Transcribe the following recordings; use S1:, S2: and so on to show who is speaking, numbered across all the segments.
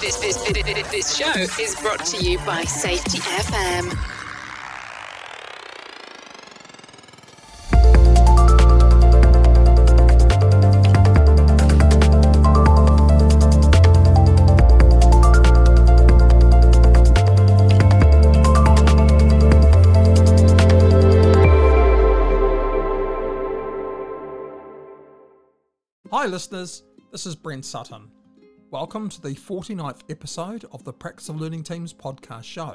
S1: This, this, this, show is brought to you by Safety FM.
S2: Hi, listeners. This is Brent Sutton. Welcome to the 49th episode of the Practice of Learning Teams podcast show.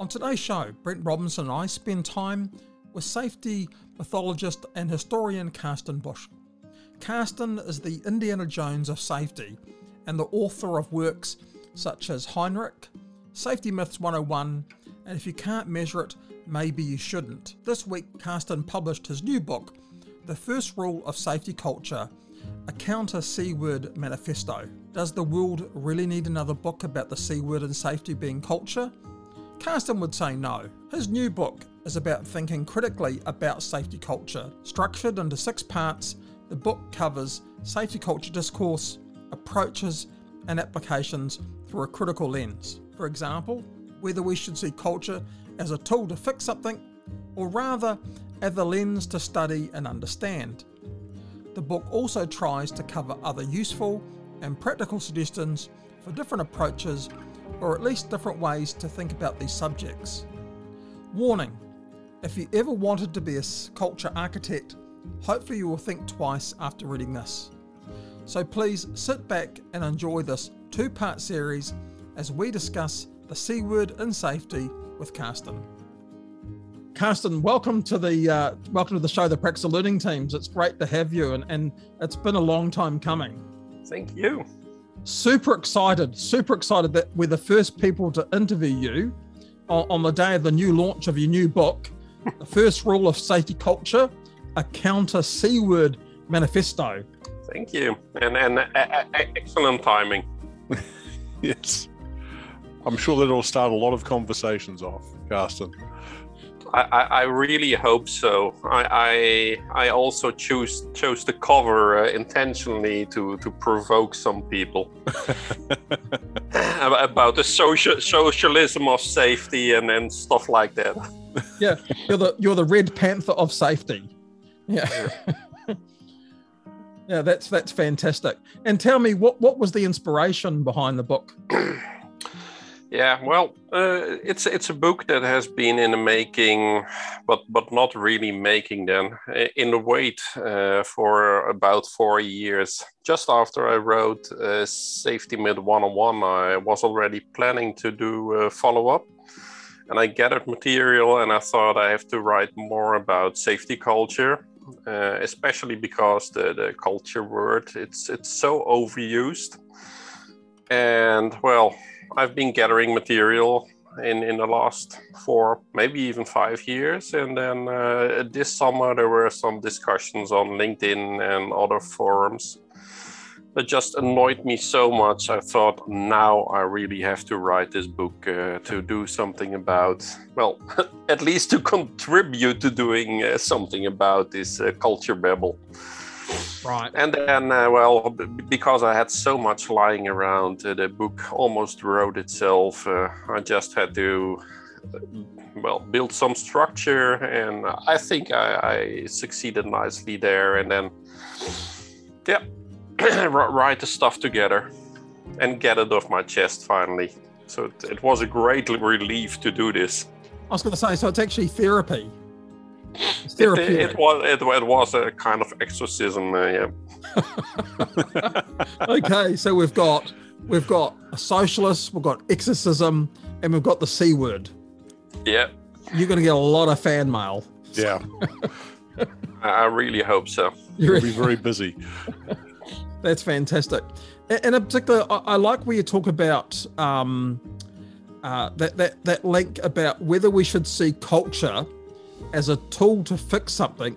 S2: On today's show, Brent Robinson and I spend time with safety mythologist and historian Carsten Busch. Carsten is the Indiana Jones of safety and the author of works such as Heinrich, Safety Myths 101, and If You Can't Measure It, Maybe You Shouldn't. This week, Carsten published his new book, The First Rule of Safety Culture a counter C word manifesto. Does the world really need another book about the C word and safety being culture? Carsten would say no. His new book is about thinking critically about safety culture. Structured into six parts, the book covers safety culture discourse, approaches, and applications through a critical lens. For example, whether we should see culture as a tool to fix something, or rather as a lens to study and understand. The book also tries to cover other useful and practical suggestions for different approaches or at least different ways to think about these subjects. Warning if you ever wanted to be a culture architect, hopefully you will think twice after reading this. So please sit back and enjoy this two part series as we discuss the C word in safety with Carsten. Carsten, welcome to the uh, welcome to the show, the Practice of Learning Teams. It's great to have you, and, and it's been a long time coming.
S3: Thank you.
S2: Super excited, super excited that we're the first people to interview you on, on the day of the new launch of your new book, The First Rule of Safety Culture, a counter C word manifesto.
S3: Thank you, and and uh, uh, excellent timing.
S4: yes, I'm sure that will start a lot of conversations off, Carsten.
S3: I, I really hope so. I, I, I also choose chose the cover uh, intentionally to to provoke some people about the social socialism of safety and, and stuff like that.
S2: Yeah, you're the you're the Red Panther of safety. Yeah. yeah, that's that's fantastic. And tell me what what was the inspiration behind the book?
S3: Yeah, well, uh, it's it's a book that has been in the making, but but not really making them in the wait uh, for about four years. Just after I wrote uh, Safety Myth 101, I was already planning to do a follow up, and I gathered material, and I thought I have to write more about safety culture. Uh, especially because the, the culture word it's it's so overused and well I've been gathering material in in the last four, maybe even five years, and then uh, this summer there were some discussions on LinkedIn and other forums that just annoyed me so much. I thought now I really have to write this book uh, to do something about, well, at least to contribute to doing uh, something about this uh, culture babble.
S2: Right.
S3: And then, uh, well, b- because I had so much lying around, uh, the book almost wrote itself. Uh, I just had to, uh, well, build some structure, and I think I, I succeeded nicely there. And then, yeah, write the stuff together and get it off my chest finally. So it, it was a great relief to do this.
S2: I was going to say, so it's actually therapy.
S3: It, it, was it, it, was a kind of exorcism, uh, yeah.
S2: okay, so we've got we've got a socialist, we've got exorcism, and we've got the c word.
S3: Yeah,
S2: you're going to get a lot of fan mail.
S4: Yeah,
S3: I really hope so.
S4: You'll be very busy.
S2: That's fantastic. And in particular, I, like where you talk about um, uh, that that that link about whether we should see culture as a tool to fix something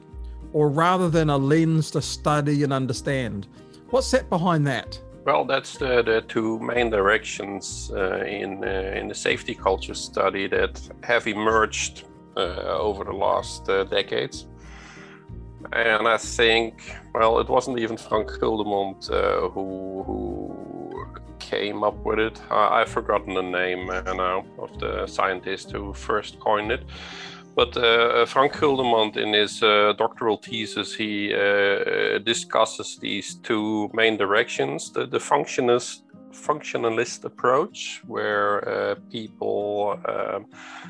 S2: or rather than a lens to study and understand. What's set behind that?
S3: Well, that's the, the two main directions uh, in uh, in the safety culture study that have emerged uh, over the last uh, decades. And I think, well, it wasn't even Frank Guldenmund uh, who, who came up with it. Uh, I've forgotten the name uh, now of the scientist who first coined it. But uh, Frank Guldenmund, in his uh, doctoral thesis, he uh, discusses these two main directions: the, the functionist functionalist approach where uh, people uh,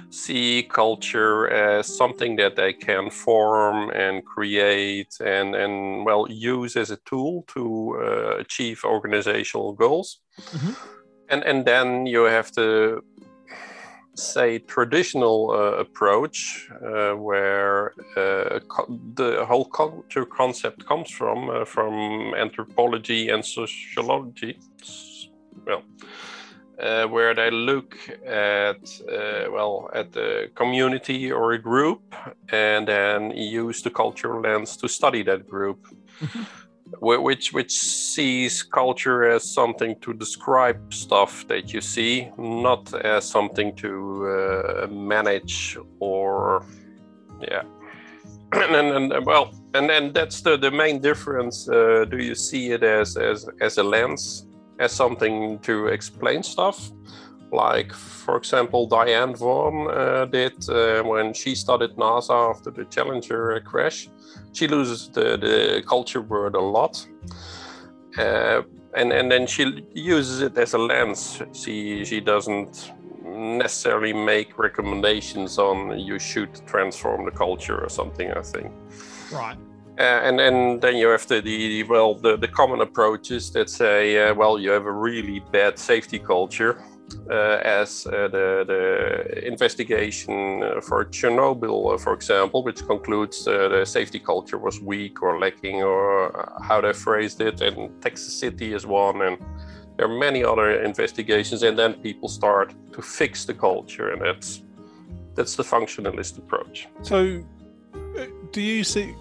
S3: see culture as something that they can form and create and, and well use as a tool to uh, achieve organizational goals mm-hmm. and and then you have to say traditional uh, approach uh, where uh, the whole culture concept comes from uh, from anthropology and sociology well, uh, where they look at uh, well at the community or a group and then use the cultural lens to study that group. which which sees culture as something to describe stuff that you see not as something to uh, manage or yeah and, and, and, well and then that's the the main difference uh, do you see it as as as a lens as something to explain stuff. Like, for example, Diane Vaughan uh, did uh, when she studied NASA after the Challenger crash. She loses the, the culture word a lot. Uh, and, and then she uses it as a lens. She, she doesn't necessarily make recommendations on you should transform the culture or something, I think.
S2: Right.
S3: Uh, and, and then you have the, the well the, the common approaches that say uh, well you have a really bad safety culture uh, as uh, the, the investigation uh, for Chernobyl, uh, for example, which concludes the safety culture was weak or lacking, or how they phrased it, and Texas City is one, and there are many other investigations, and then people start to fix the culture, and that's that's the functionalist approach.
S4: So, do you see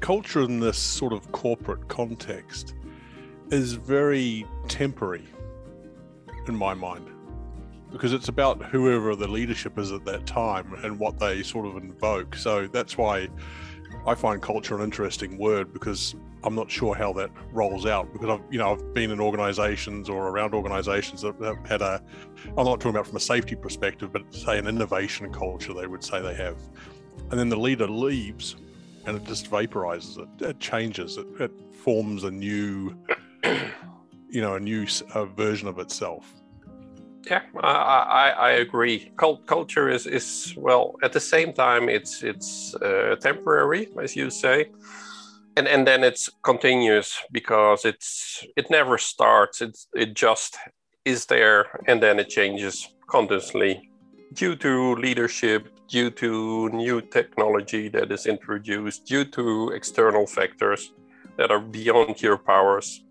S4: culture in this sort of corporate context is very temporary in my mind because it's about whoever the leadership is at that time and what they sort of invoke. So that's why I find culture an interesting word because I'm not sure how that rolls out because I've you know I've been in organizations or around organizations that have had a I'm not talking about from a safety perspective but say an innovation culture they would say they have and then the leader leaves and it just vaporizes it. It changes. It, it forms a new, you know, a new version of itself.
S3: Yeah, I, I, I agree. Cult, culture is, is well at the same time it's it's uh, temporary, as you say, and and then it's continuous because it's it never starts. It's it just is there and then it changes constantly due to leadership, due to new technology that is introduced, due to external factors that are beyond your powers.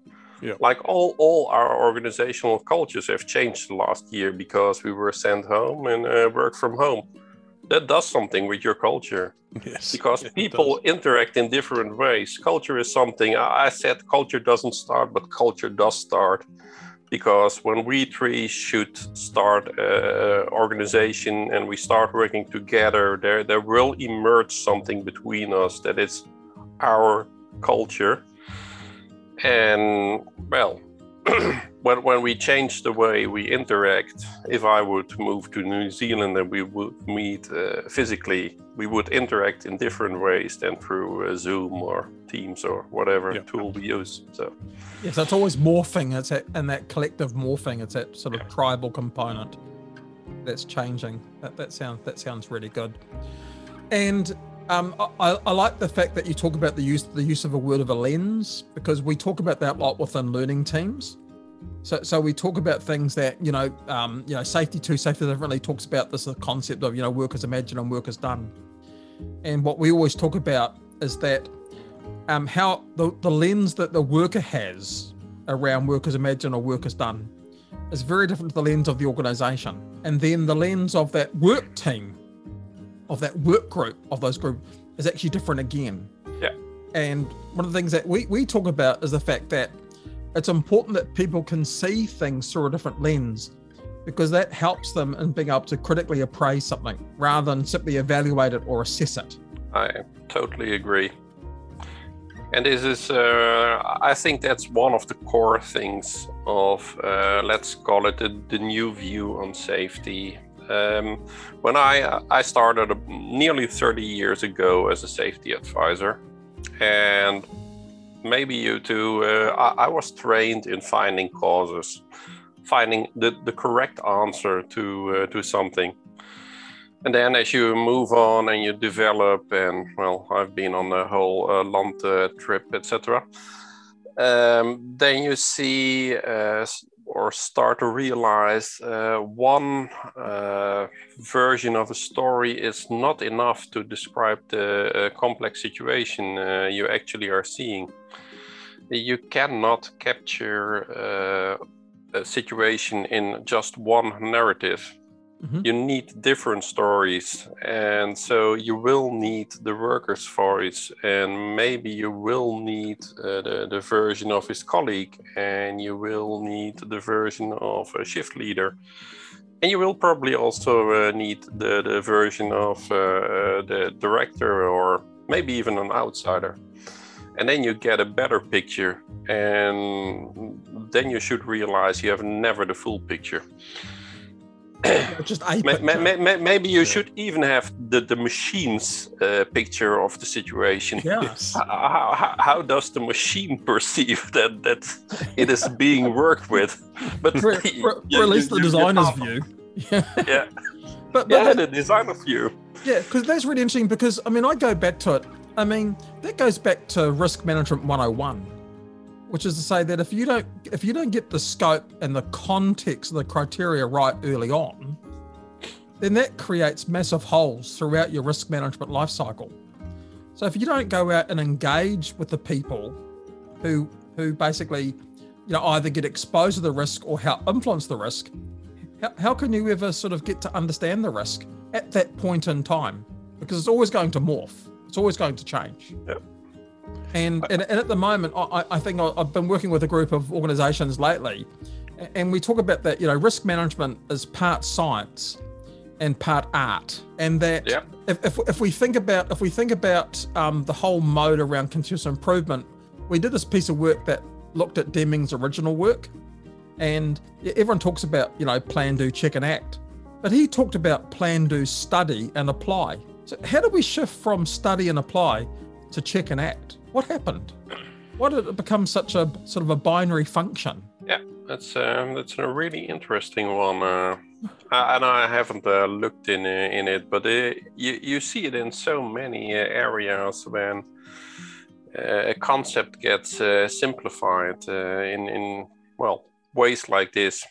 S3: Yeah. Like all, all our organizational cultures have changed last year because we were sent home and uh, work from home. That does something with your culture.
S4: Yes.
S3: Because people interact in different ways. Culture is something, I said culture doesn't start, but culture does start because when we three should start an organization and we start working together, there there will emerge something between us that is our culture. And well, when when we change the way we interact, if I would move to New Zealand and we would meet uh, physically, we would interact in different ways than through uh, Zoom or Teams or whatever yeah. tool we use. So
S2: yes, that's always morphing. It's that and that collective morphing. It's that sort of yeah. tribal component that's changing. That that sounds that sounds really good. And um, I, I, like the fact that you talk about the use the use of a word of a lens because we talk about that a lot within learning teams. So, so we talk about things that you know, um, you know, safety two, safety differently talks about this concept of you know, work as imagined and work as done. And what we always talk about is that um, how the, the lens that the worker has around work as imagined or work as done is very different to the lens of the organization. And then the lens of that work team, of that work group, of those group is actually different again.
S3: Yeah.
S2: And one of the things that we, we talk about is the fact that it's important that people can see things through a different lens because that helps them in being able to critically appraise something rather than simply evaluate it or assess it.
S3: I totally agree and this is uh, i think that's one of the core things of uh, let's call it the, the, new view on safety um, when i i started nearly 30 years ago as a safety advisor and maybe you too uh, I, I, was trained in finding causes finding the, the correct answer to uh, to something. And then as you move on and you develop and well i've been on the whole uh, trip etc um, then you see uh, or start to realize uh, one uh, version of a story is not enough to describe the uh, complex situation uh, you actually are seeing. You cannot capture uh, a situation in just one narrative Mm-hmm. You need different stories, and so you will need the worker's voice, and maybe you will need uh, the, the version of his colleague, and you will need the version of a shift leader, and you will probably also uh, need the, the version of uh, the director or maybe even an outsider. And then you get a better picture, and then you should realize you have never the full picture
S2: just
S3: maybe you should even have the the machine's uh, picture of the situation.
S2: Yes.
S3: How, how, how, does the machine perceive that that it is being worked with?
S2: But for, for, for at least the designer's view.
S3: Yeah. yeah. But, but yeah, the designer view.
S2: Yeah, because that's really interesting. Because I mean, I go back to it. I mean, that goes back to risk management 101 which is to say that if you don't if you don't get the scope and the context of the criteria right early on, then that creates massive holes throughout your risk management life cycle. So if you don't go out and engage with the people who who basically you know either get exposed to the risk or help influence the risk, how, how can you ever sort of get to understand the risk at that point in time? Because it's always going to morph. It's always going to change. And, and, and at the moment, I, I think I've been working with a group of organizations lately, and we talk about that, you know, risk management is part science and part art. And that
S3: yep.
S2: if, if, if we think about if we think about um, the whole mode around continuous improvement, we did this piece of work that looked at Deming's original work. And everyone talks about, you know, plan, do, check, and act. But he talked about plan, do, study, and apply. So how do we shift from study and apply to check and act? What happened? Why did it become such a sort of a binary function?
S3: Yeah, that's um, that's a really interesting one, uh, and I haven't uh, looked in uh, in it, but uh, you you see it in so many uh, areas when uh, a concept gets simplified in in well ways like this.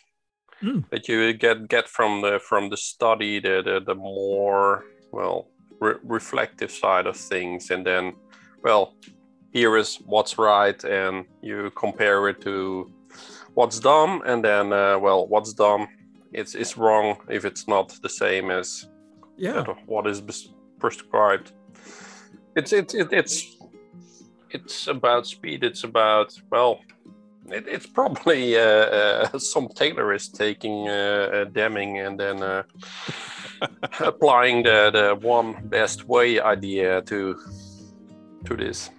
S3: Mm. That you get get from the from the study the the, the more well re- reflective side of things, and then well here is what's right and you compare it to what's dumb, and then uh, well what's dumb, it's, it's wrong if it's not the same as
S2: yeah.
S3: what is prescribed. It's it, it, it's it's about speed it's about well it, it's probably uh, uh, some Taylorist taking uh, Deming and then uh, applying the, the one best way idea to to this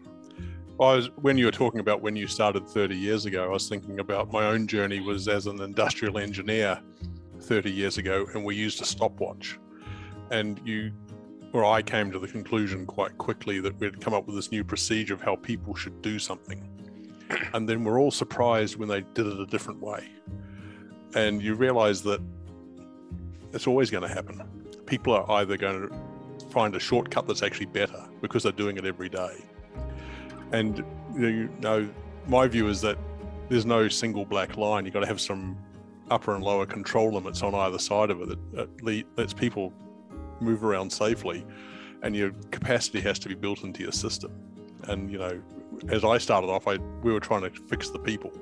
S4: I was, when you were talking about when you started 30 years ago, I was thinking about my own journey was as an industrial engineer 30 years ago, and we used a stopwatch. And you, or I came to the conclusion quite quickly that we'd come up with this new procedure of how people should do something. And then we're all surprised when they did it a different way. And you realize that it's always going to happen. People are either going to find a shortcut that's actually better because they're doing it every day and you know, my view is that there's no single black line. You've got to have some upper and lower control limits on either side of it that lets people move around safely, and your capacity has to be built into your system. And you know, as I started off, I we were trying to fix the people,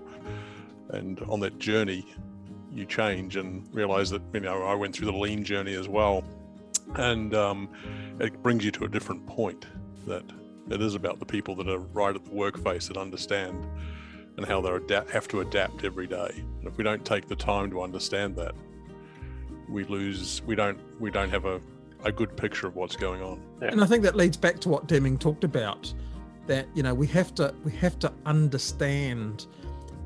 S4: and on that journey, you change and realize that you know I went through the lean journey as well, and um, it brings you to a different point that it is about the people that are right at the work face that understand and how they adapt, have to adapt every day. And if we don't take the time to understand that, we lose. We don't. We don't have a, a good picture of what's going on.
S2: Yeah. And I think that leads back to what Deming talked about. that you know we have to we have to understand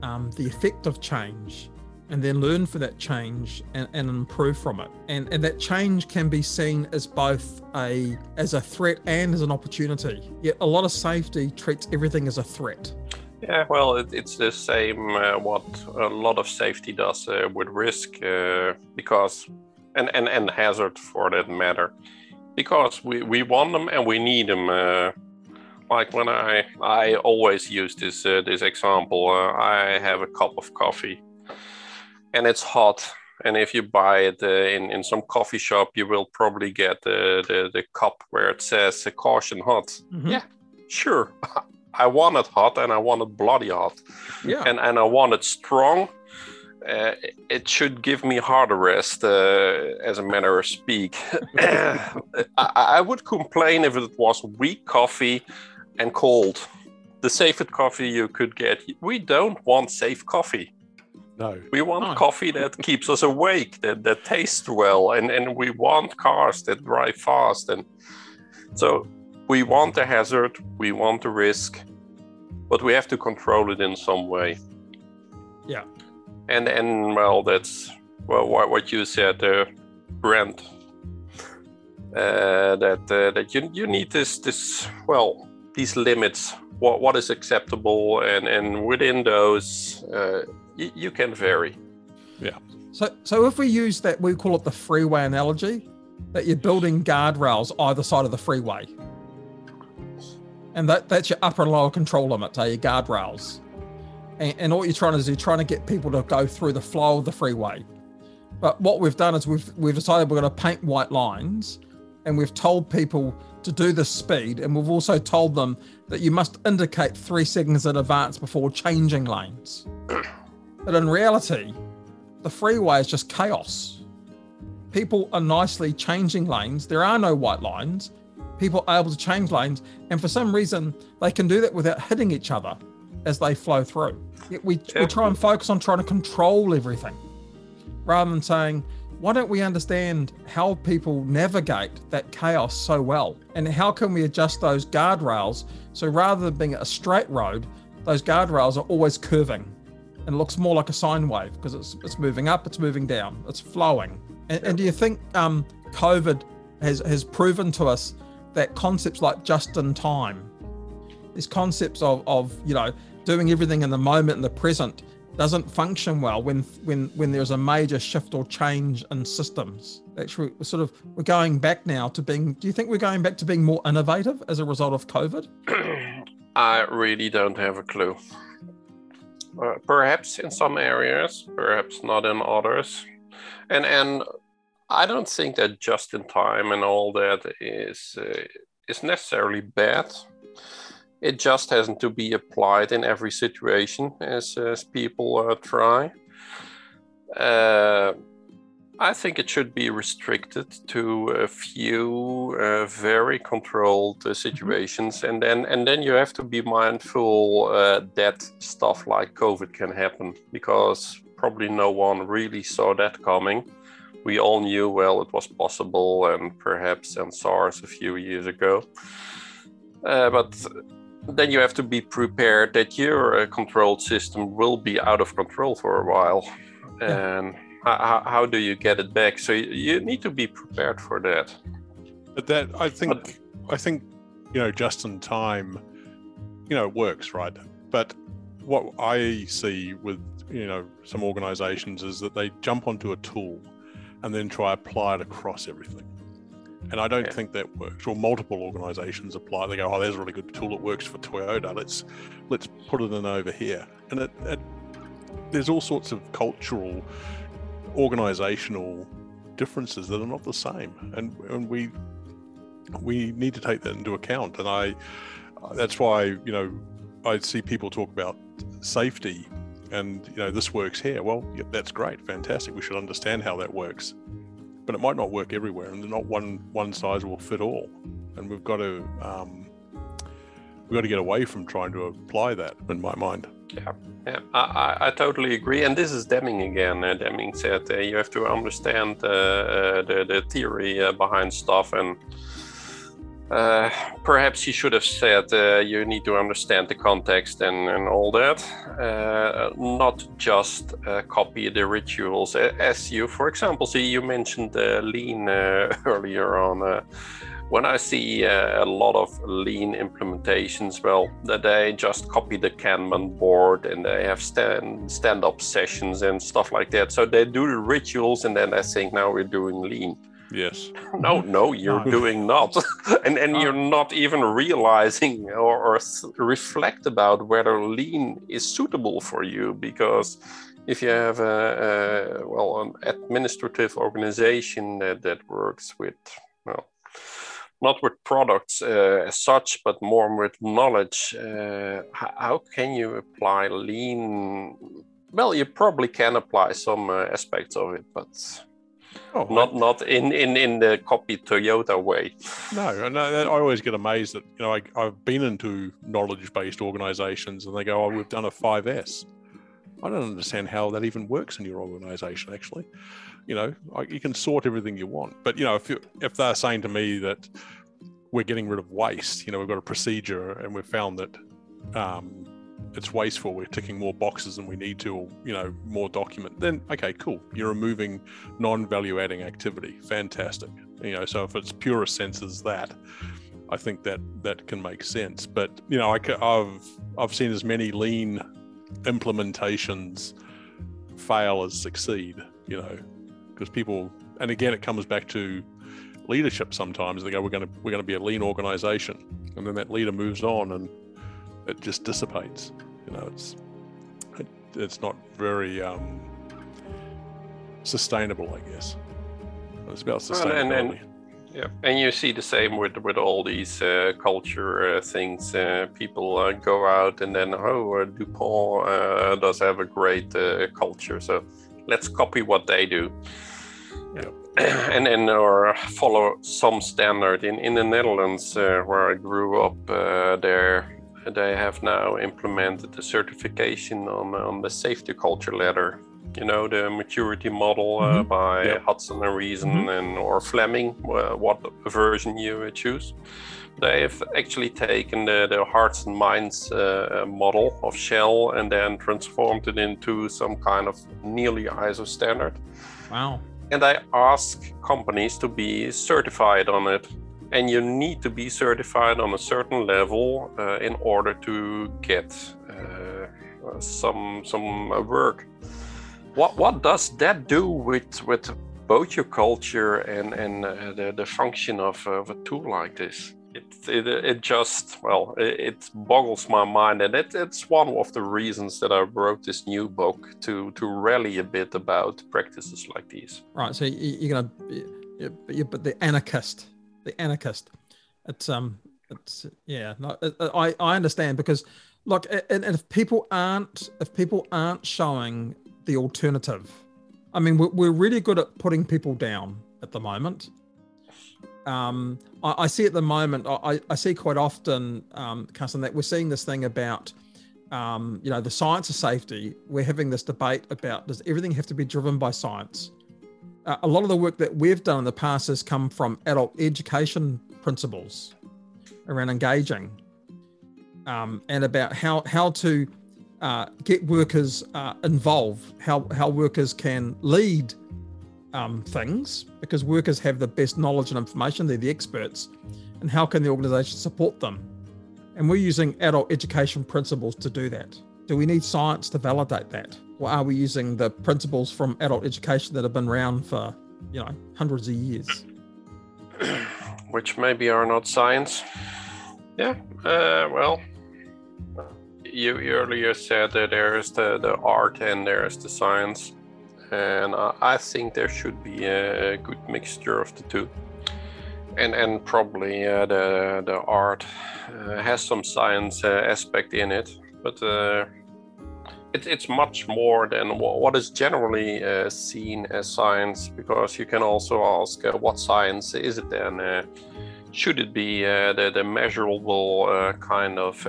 S2: um, the effect of change and then learn from that change and, and improve from it. And and that change can be seen as both a as a threat and as an opportunity. Yet a lot of safety treats everything as a threat.
S3: Yeah well it, it's the same uh, what a lot of safety does uh, with risk uh, because and, and and hazard for that matter. Because we we want them and we need them uh, like when i i always use this uh, this example uh, i have a cup of coffee and it's hot. And if you buy it uh, in, in some coffee shop, you will probably get the, the, the cup where it says caution hot. Mm-hmm. Yeah, sure. I want it hot and I want it bloody hot. Yeah. And, and I want it strong. Uh, it should give me heart arrest, uh, as a matter of speak. I, I, would complain if it was weak coffee and cold. The safest coffee you could get. We don't want safe coffee.
S4: No.
S3: We want coffee that keeps us awake, that, that tastes well, and, and we want cars that drive fast. And so we want the hazard, we want the risk, but we have to control it in some way.
S2: Yeah.
S3: And and well, that's well what, what you said, uh, Brent. Uh, that uh, that you you need this this well these limits. What what is acceptable, and and within those uh, y- you can vary.
S4: Yeah.
S2: So, so if we use that, we call it the freeway analogy, that you're building guardrails either side of the freeway, and that that's your upper and lower control limits, are your guardrails, and, and all you're trying to do is you're trying to get people to go through the flow of the freeway. But what we've done is we've we've decided we're going to paint white lines, and we've told people to do the speed, and we've also told them that you must indicate three seconds in advance before changing lanes. But in reality, the freeway is just chaos. People are nicely changing lanes. There are no white lines. People are able to change lanes. And for some reason, they can do that without hitting each other as they flow through. Yet we, we try and focus on trying to control everything rather than saying, why don't we understand how people navigate that chaos so well? And how can we adjust those guardrails so rather than being a straight road, those guardrails are always curving and looks more like a sine wave because it's it's moving up, it's moving down, it's flowing. And, and do you think um, COVID has has proven to us that concepts like just in time, these concepts of of you know doing everything in the moment in the present doesn't function well when when when there's a major shift or change in systems. Actually, we're sort of we're going back now to being. Do you think we're going back to being more innovative as a result of COVID?
S3: I really don't have a clue. Uh, perhaps in some areas, perhaps not in others. And and I don't think that just in time and all that is uh, is necessarily bad. It just hasn't to be applied in every situation as as people uh, try. Uh, I think it should be restricted to a few uh, very controlled uh, situations, and then and then you have to be mindful uh, that stuff like COVID can happen because probably no one really saw that coming. We all knew well it was possible, and perhaps and SARS a few years ago, uh, but then you have to be prepared that your uh, controlled system will be out of control for a while, yeah. How, how do you get it back? So you need to be prepared for that.
S4: But that I think but, I think you know just in time, you know, it works right. But what I see with you know some organisations is that they jump onto a tool and then try apply it across everything. And I don't yeah. think that works. Or multiple organisations apply. They go, "Oh, there's a really good tool. that works for Toyota. Let's let's put it in over here." And it, it, there's all sorts of cultural organizational differences that are not the same. And and we we need to take that into account. And i that's why you know i see people talk about safety and you know this works here. Well yeah, that's great. Fantastic. We should understand how that works. But it might not work everywhere and not one one size will fit all. And we've got to um, we've got to get away from trying to apply that in my mind
S3: yeah, yeah, I, I, totally agree. And this is Deming again. Uh, Deming said uh, you have to understand uh, uh the, the theory uh, behind stuff, and uh, perhaps he should have said you need to understand the context and, and all that, not just copy the rituals. As you, for example, see, you mentioned lean earlier on. When I see uh, a lot of lean implementations, well, that they just copy the Kanban board and they have stand stand up sessions and stuff like that. So they do the rituals and then they think now we're doing lean
S4: Yes.
S3: No, no, you're no. doing not, and and you're not even realizing or, or reflect about whether lean is suitable for you because if you have a, a well an administrative organization that, that works with well not with products uh, as such, but more with knowledge. Uh, how can you apply lean? Well, you probably can apply some uh, aspects of it, but Oh, not I, not in, in, in the copy Toyota way.
S4: No, no, I always get amazed that you know I, I've been into knowledge based organisations and they go, "Oh, we've done a 5S." I don't understand how that even works in your organisation. Actually, you know, you can sort everything you want, but you know, if you, if they're saying to me that we're getting rid of waste, you know, we've got a procedure and we've found that um, it's wasteful. We're ticking more boxes than we need to, or you know, more document. Then okay, cool. You're removing non-value adding activity. Fantastic. You know, so if it's purest sense as that, I think that that can make sense. But you know, I, have I've seen as many lean implementations fail as succeed. You know, because people, and again, it comes back to leadership. Sometimes they go, "We're going to we're going to be a lean organization," and then that leader moves on and it just dissipates. You know, it's it, it's not very um, sustainable, I guess. It's about sustainability.
S3: And, and, yeah, and you see the same with with all these uh, culture uh, things. Uh, people uh, go out and then, oh, uh, Dupont uh, does have a great culture, so let's copy what they do. Yeah. and then or follow some standard in in the Netherlands where I grew up. there they have now implemented the certification on, on the safety culture ladder. You know, the maturity model uh, mm-hmm. by yep. Hudson and Reason mm-hmm. and or Fleming, uh, what version you choose. They have actually taken the, the hearts and minds uh, model of Shell and then transformed it into some kind of nearly ISO standard.
S2: Wow.
S3: And I ask companies to be certified on it and you need to be certified on a certain level uh, in order to get uh, some some uh, work. What what does that do with with both your culture and and uh, the the function of, of a tool like this? It, it, it just well it, it, boggles my mind and it, it's one of the reasons that i wrote this new book to to rally a bit about practices like these
S2: right so you're gonna you're, but the anarchist the anarchist. It's um, it's yeah. No, I I understand because look, and, if people aren't if people aren't showing the alternative, I mean, we're really good at putting people down at the moment. Um, I, I see at the moment, I, I see quite often, um, Carsten, that we're seeing this thing about, um, you know, the science of safety. We're having this debate about does everything have to be driven by science? uh, a lot of the work that we've done in the past has come from adult education principles around engaging um, and about how how to uh, get workers uh, involved, how how workers can lead um, things because workers have the best knowledge and information; they're the experts, and how can the organisation support them? And we're using adult education principles to do that. Do we need science to validate that? Or are we using the principles from adult education that have been around for, you know, hundreds of years?
S3: Which maybe are not science. Yeah, uh, well, you earlier said that there is the, the art and there is the science. And I think there should be a good mixture of the two. And, and probably uh, the, the art uh, has some science uh, aspect in it, but it, it's much more than what is generally uh, seen as science because you can also ask uh, what science is it then uh, should it be the, the, measurable kind of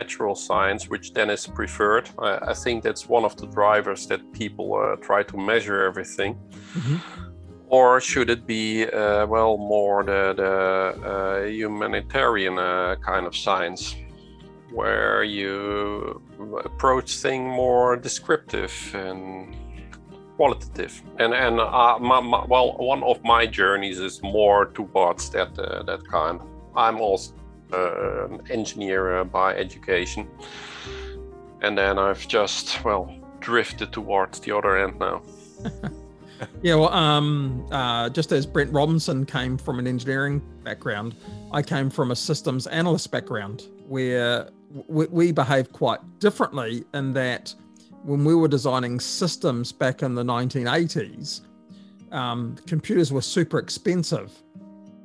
S3: natural science which then is preferred I, I think that's one of the drivers that people uh, try to measure everything mm-hmm. Or should it be, uh, well, more the, the uh, humanitarian uh, kind of science, where you approach things more descriptive and qualitative? And and uh, my, my, well, one of my journeys is more towards that uh, that kind. I'm also engineer by education, and then I've just well drifted towards the other end now.
S2: yeah, well, um, uh, just as Brent Robinson came from an engineering background, I came from a systems analyst background where we, we behaved quite differently in that when we were designing systems back in the 1980s, um, computers were super expensive.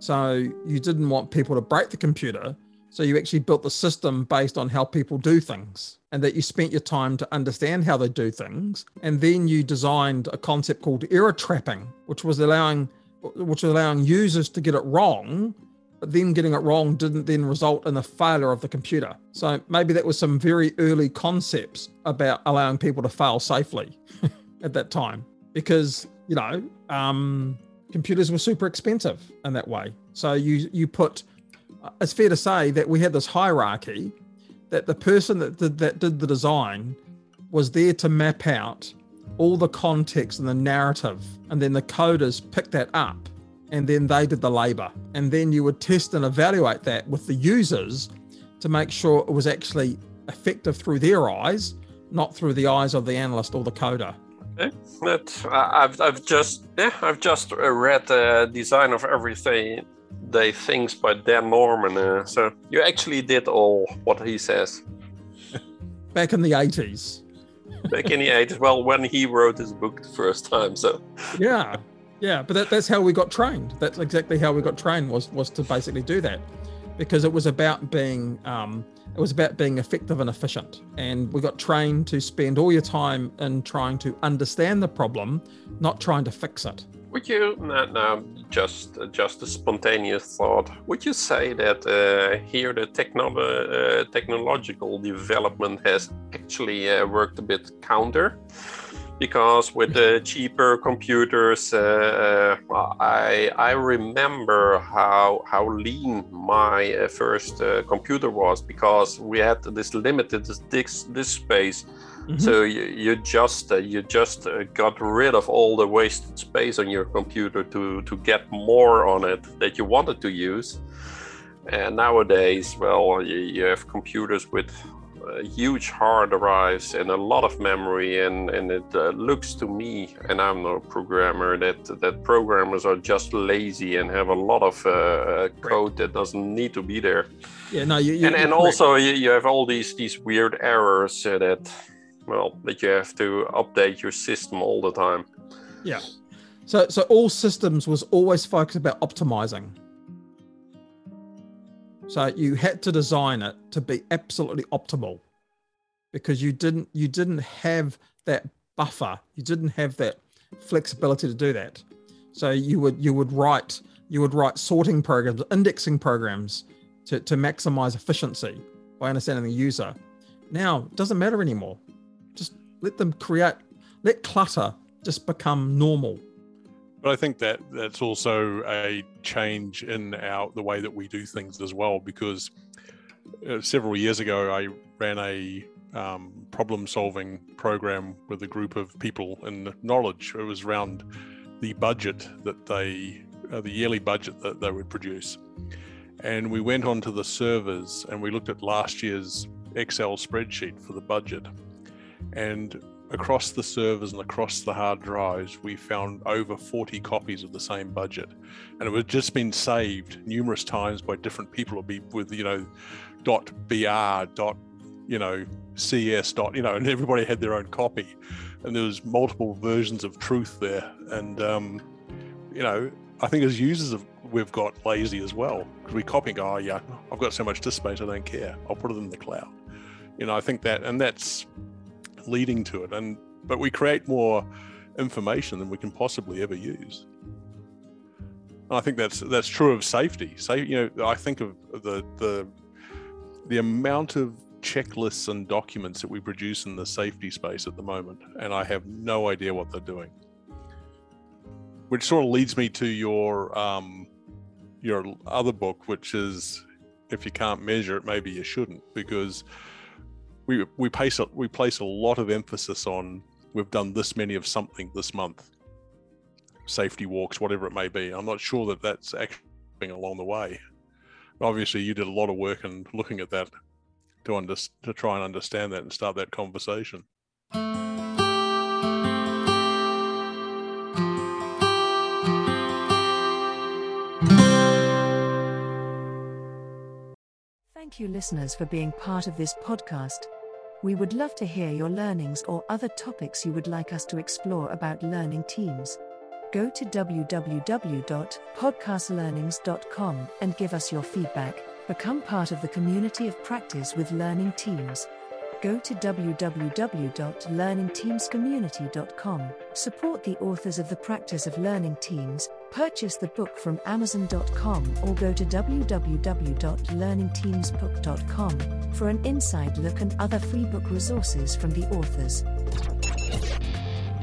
S2: So you didn't want people to break the computer. So you actually built the system based on how people do things and that you spent your time to understand how they do things. And then you designed a concept called error trapping, which was allowing which was allowing users to get it wrong, but then getting it wrong didn't then result in the failure of the computer. So maybe that was some very early concepts about allowing people to fail safely at that time. Because, you know, um, computers were super expensive in that way. So you you put it's fair to say that we had this hierarchy that the person that did, that did the design was there to map out all the context and the narrative, and then the coders picked that up, and then they did the labor, and then you would test and evaluate that with the users to make sure it was actually effective through their eyes, not through the eyes of the analyst or the coder.
S3: That I've I've just yeah I've just read the design of everything they things by Don Norman. Uh, so you actually did all what he says.
S2: Back in the 80s.
S3: Back in the 80s. Well, when he wrote his book the first time. So
S2: yeah, yeah. But that, that's how we got trained. That's exactly how we got trained was was to basically do that, because it was about being um, it was about being effective and efficient. And we got trained to spend all your time in trying to understand the problem, not trying to fix it.
S3: Would you now just just a spontaneous thought? Would you say that uh, here the techno- uh, technological development has actually uh, worked a bit counter? Because with the cheaper computers, uh, uh, I I remember how how lean my uh, first computer was because we had this limited disk, disk space Mm-hmm. So you, you just uh, you just uh, got rid of all the wasted space on your computer to to get more on it that you wanted to use. And nowadays, well, you, you have computers with uh, huge hard drives and a lot of memory, and and it uh, looks to me, and I'm not a programmer, that that programmers are just lazy and have a lot of uh, uh, code that doesn't need to be there.
S2: Yeah, no, you, you
S3: and and also you, you have all these these weird errors that well that you have to update your system all the time.
S2: Yeah. So so all systems was always focused about optimizing so you had to design it to be absolutely optimal because you didn't you didn't have that buffer. You didn't have that flexibility to do that. So you would you would write you would write sorting programs indexing programs to, to maximize efficiency by understanding the user. Now it doesn't matter anymore. Just let them create, let clutter just become normal.
S4: But I think that that's also a change in our the way that we do things as well. Because uh, several years ago, I ran a um, problem-solving program with a group of people in knowledge. It was around the budget that they, uh, the yearly budget that they would produce, and we went onto the servers and we looked at last year's Excel spreadsheet for the budget and across the servers and across the hard drives, we found over 40 copies of the same budget. And it had just been saved numerous times by different people. Be with, you know, dot BR, dot, you know, CS dot, you know, and everybody had their own copy. And there was multiple versions of truth there. And, um, you know, I think as users of, we've got lazy as well because we copy and go, oh yeah, I've got so much disk space, I don't care. I'll put it in the cloud. You know, I think that, and that's leading to it. And but we create more information than we can possibly ever use. And I think that's that's true of safety. So you know, I think of the the the amount of checklists and documents that we produce in the safety space at the moment, and I have no idea what they're doing. which sort of leads me to your um, your other book, which is if you can't measure it, maybe you shouldn't, because we we place a, we place a lot of emphasis on we've done this many of something this month, safety walks, whatever it may be. I'm not sure that that's actually along the way. Obviously, you did a lot of work in looking at that to under, to try and understand that and start that conversation.
S5: Thank you, listeners, for being part of this podcast. We would love to hear your learnings or other topics you would like us to explore about learning teams. Go to www.podcastlearnings.com and give us your feedback. Become part of the community of practice with learning teams. Go to www.learningteamscommunity.com. Support the authors of the practice of learning teams. Purchase the book from Amazon.com or go to www.learningteamsbook.com for an inside look and other free book resources from the authors.